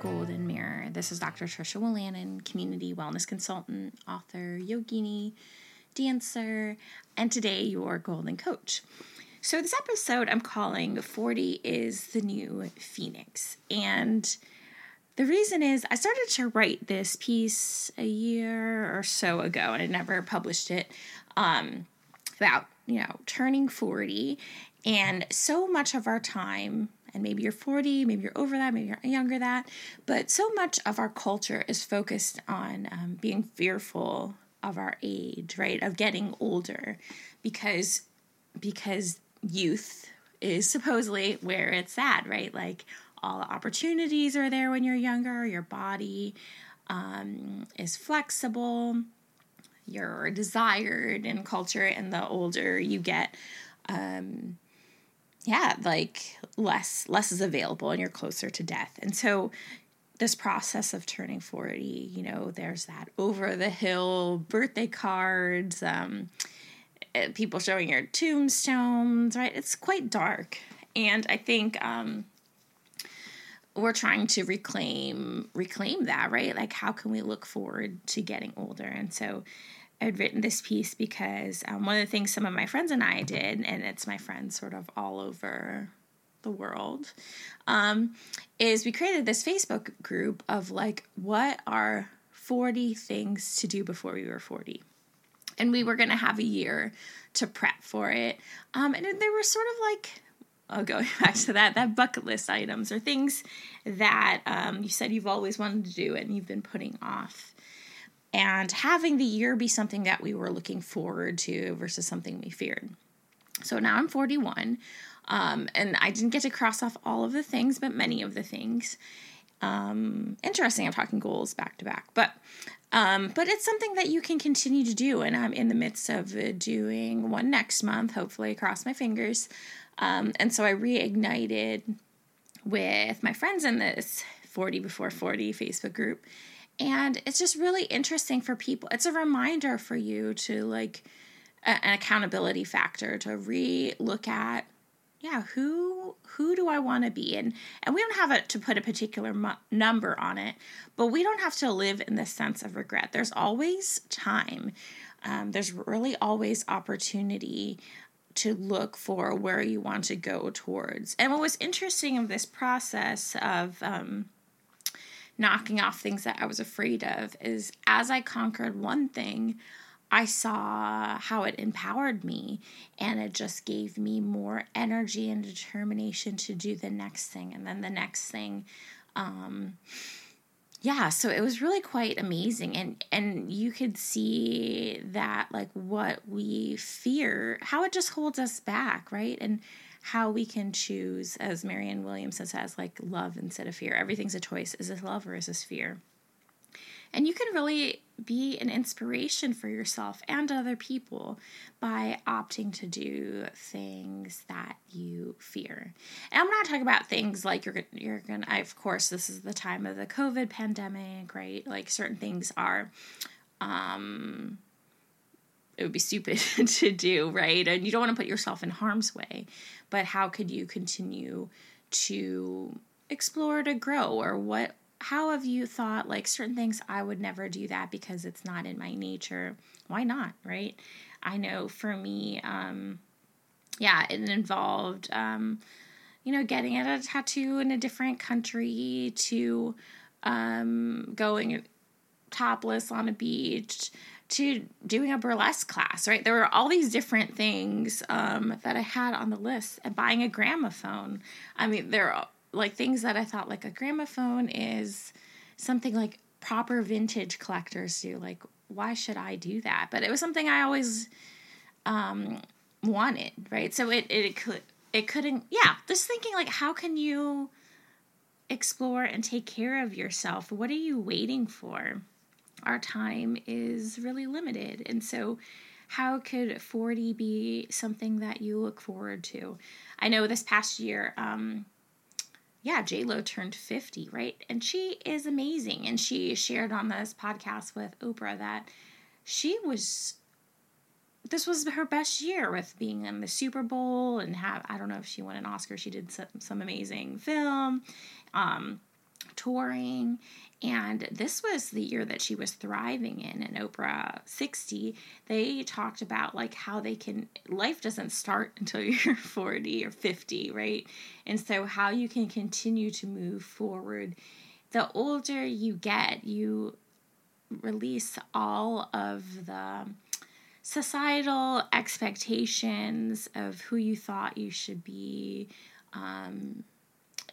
Golden Mirror. This is Dr. Trisha Willannon, community wellness consultant, author, yogini, dancer, and today your golden coach. So, this episode I'm calling 40 is the New Phoenix. And the reason is I started to write this piece a year or so ago and I never published it um, about, you know, turning 40. And so much of our time and maybe you're 40, maybe you're over that, maybe you're younger that, but so much of our culture is focused on um, being fearful of our age, right? Of getting older, because because youth is supposedly where it's at, right? Like all the opportunities are there when you're younger. Your body um, is flexible. You're desired in culture, and the older you get, um, yeah, like less less is available and you're closer to death. And so this process of turning 40, you know, there's that over the hill birthday cards, um, eh, people showing your tombstones, right? It's quite dark. And I think um, we're trying to reclaim reclaim that, right? Like how can we look forward to getting older? And so I'd written this piece because um, one of the things some of my friends and I did, and it's my friends sort of all over the world, um, is we created this Facebook group of like, what are 40 things to do before we were 40? And we were going to have a year to prep for it. Um, and they were sort of like, oh, going back to that, that bucket list items or things that um, you said you've always wanted to do and you've been putting off and having the year be something that we were looking forward to versus something we feared. So now I'm 41, um, and I didn't get to cross off all of the things, but many of the things. Um, interesting. I'm talking goals back to back, but um, but it's something that you can continue to do, and I'm in the midst of uh, doing one next month. Hopefully, cross my fingers. Um, and so I reignited with my friends in this 40 before 40 Facebook group and it's just really interesting for people it's a reminder for you to like a, an accountability factor to re-look at yeah who who do i want to be? And and we don't have it to put a particular mu- number on it but we don't have to live in this sense of regret. There's always time. Um, there's really always opportunity to look for where you want to go towards. And what was interesting of this process of um, knocking off things that I was afraid of is as I conquered one thing, I saw how it empowered me and it just gave me more energy and determination to do the next thing and then the next thing. Um, yeah, so it was really quite amazing and and you could see that like what we fear, how it just holds us back, right? And how we can choose, as Marianne Williamson says, like love instead of fear. Everything's a choice. Is this love or is this fear? And you can really be an inspiration for yourself and other people by opting to do things that you fear. And I'm not talking about things like you're you're gonna. Of course, this is the time of the COVID pandemic, right? Like certain things are um, it would be stupid to do, right? And you don't want to put yourself in harm's way. But how could you continue to explore to grow or what how have you thought like certain things I would never do that because it's not in my nature? Why not, right? I know for me um yeah, it involved um you know, getting a tattoo in a different country to um going topless on a beach to doing a burlesque class, right? There were all these different things um, that I had on the list and buying a gramophone. I mean, there are like things that I thought like a gramophone is something like proper vintage collectors do. Like, why should I do that? But it was something I always um, wanted, right? So it, it, it could, it couldn't, yeah, just thinking like, how can you explore and take care of yourself? What are you waiting for? Our time is really limited. And so, how could 40 be something that you look forward to? I know this past year, um, yeah, J Lo turned 50, right? And she is amazing. And she shared on this podcast with Oprah that she was this was her best year with being in the Super Bowl and have I don't know if she won an Oscar. She did some, some amazing film. Um, touring. And this was the year that she was thriving in. In Oprah 60, they talked about like how they can, life doesn't start until you're 40 or 50, right? And so how you can continue to move forward. The older you get, you release all of the societal expectations of who you thought you should be. Um,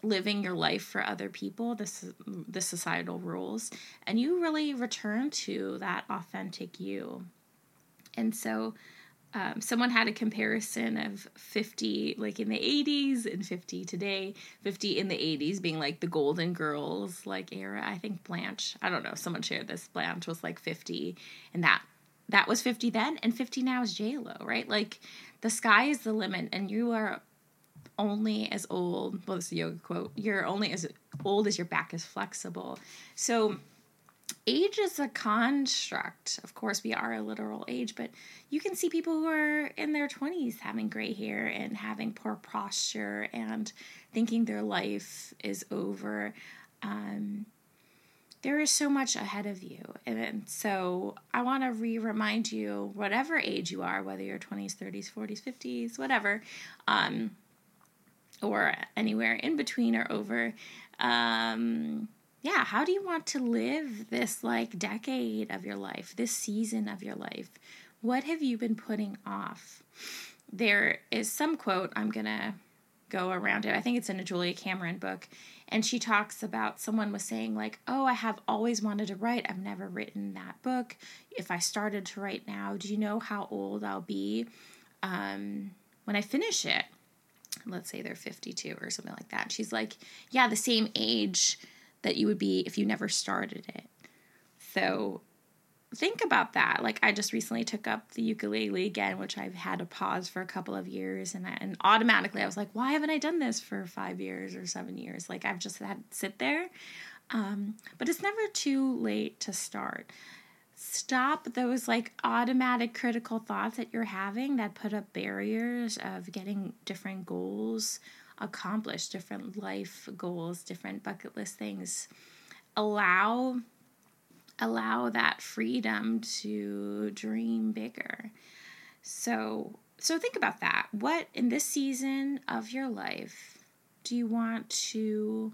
living your life for other people, the, the societal rules, and you really return to that authentic you. And so, um, someone had a comparison of 50 like in the 80s and 50 today. 50 in the 80s being like the golden girls like era. I think blanche i don't know someone shared this blanche was like 50 and that that was 50 then and 50 now is j-lo right? Like the sky is the limit and you are only as old, well, this is a yoga quote, you're only as old as your back is flexible. So, age is a construct. Of course, we are a literal age, but you can see people who are in their 20s having gray hair and having poor posture and thinking their life is over. Um, there is so much ahead of you. And so I want to re remind you, whatever age you are, whether you're 20s, 30s, 40s, 50s, whatever, um, or anywhere in between or over. Um, yeah, how do you want to live this like decade of your life, this season of your life? What have you been putting off? There is some quote, I'm going to go around it. I think it's in a Julia Cameron book. And she talks about someone was saying, like, oh, I have always wanted to write. I've never written that book. If I started to write now, do you know how old I'll be um, when I finish it? Let's say they're 52 or something like that. She's like, yeah, the same age that you would be if you never started it. So think about that. Like I just recently took up the ukulele again, which I've had to pause for a couple of years, and I, and automatically I was like, why haven't I done this for five years or seven years? Like I've just had sit there. Um, but it's never too late to start stop those like automatic critical thoughts that you're having that put up barriers of getting different goals accomplished, different life goals, different bucket list things. Allow allow that freedom to dream bigger. So so think about that. What in this season of your life do you want to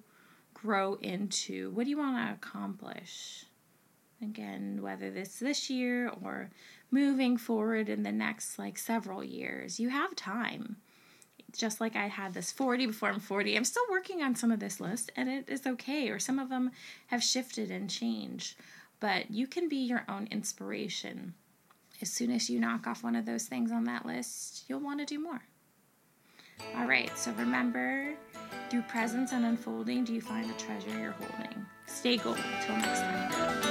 grow into? What do you want to accomplish? Again whether this this year or moving forward in the next like several years you have time. Just like i had this 40 before i'm 40 i'm still working on some of this list and it is okay or some of them have shifted and changed. But you can be your own inspiration. As soon as you knock off one of those things on that list you'll want to do more. All right so remember through presence and unfolding do you find the treasure you're holding? Stay gold. Until next time